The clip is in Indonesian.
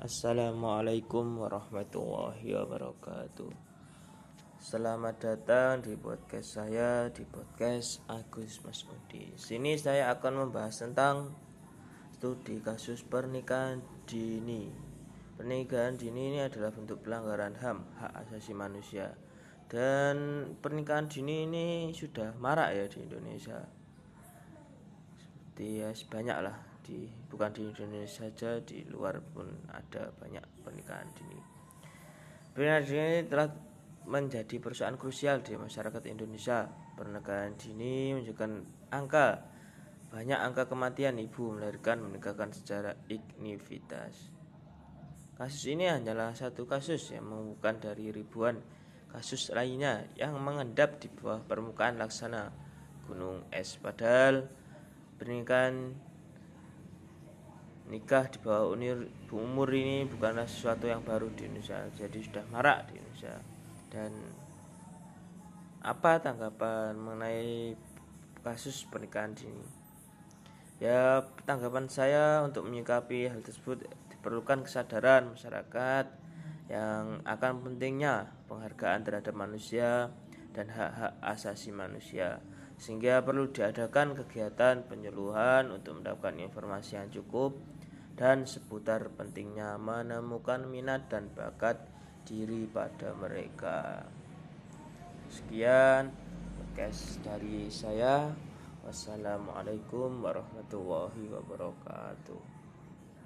Assalamualaikum warahmatullahi wabarakatuh. Selamat datang di podcast saya di podcast Agus Mas Masmudi. Sini saya akan membahas tentang studi kasus pernikahan dini. Pernikahan dini ini adalah bentuk pelanggaran HAM, hak asasi manusia. Dan pernikahan dini ini sudah marak ya di Indonesia. Seperti ya banyak lah di bukan di Indonesia saja di luar pun ada banyak pernikahan dini. Pernikahan dini telah menjadi perusahaan krusial di masyarakat Indonesia. Pernikahan dini menunjukkan angka banyak angka kematian ibu melahirkan meninggalkan secara ignivitas. Kasus ini hanyalah satu kasus yang bukan dari ribuan kasus lainnya yang mengendap di bawah permukaan laksana gunung es. Padahal pernikahan nikah di bawah umur ini bukanlah sesuatu yang baru di Indonesia jadi sudah marak di Indonesia. Dan apa tanggapan mengenai kasus pernikahan dini? Ya tanggapan saya untuk menyikapi hal tersebut diperlukan kesadaran masyarakat yang akan pentingnya penghargaan terhadap manusia dan hak-hak asasi manusia. Sehingga perlu diadakan kegiatan penyuluhan untuk mendapatkan informasi yang cukup dan seputar pentingnya menemukan minat dan bakat diri pada mereka. Sekian podcast dari saya. Wassalamualaikum warahmatullahi wabarakatuh.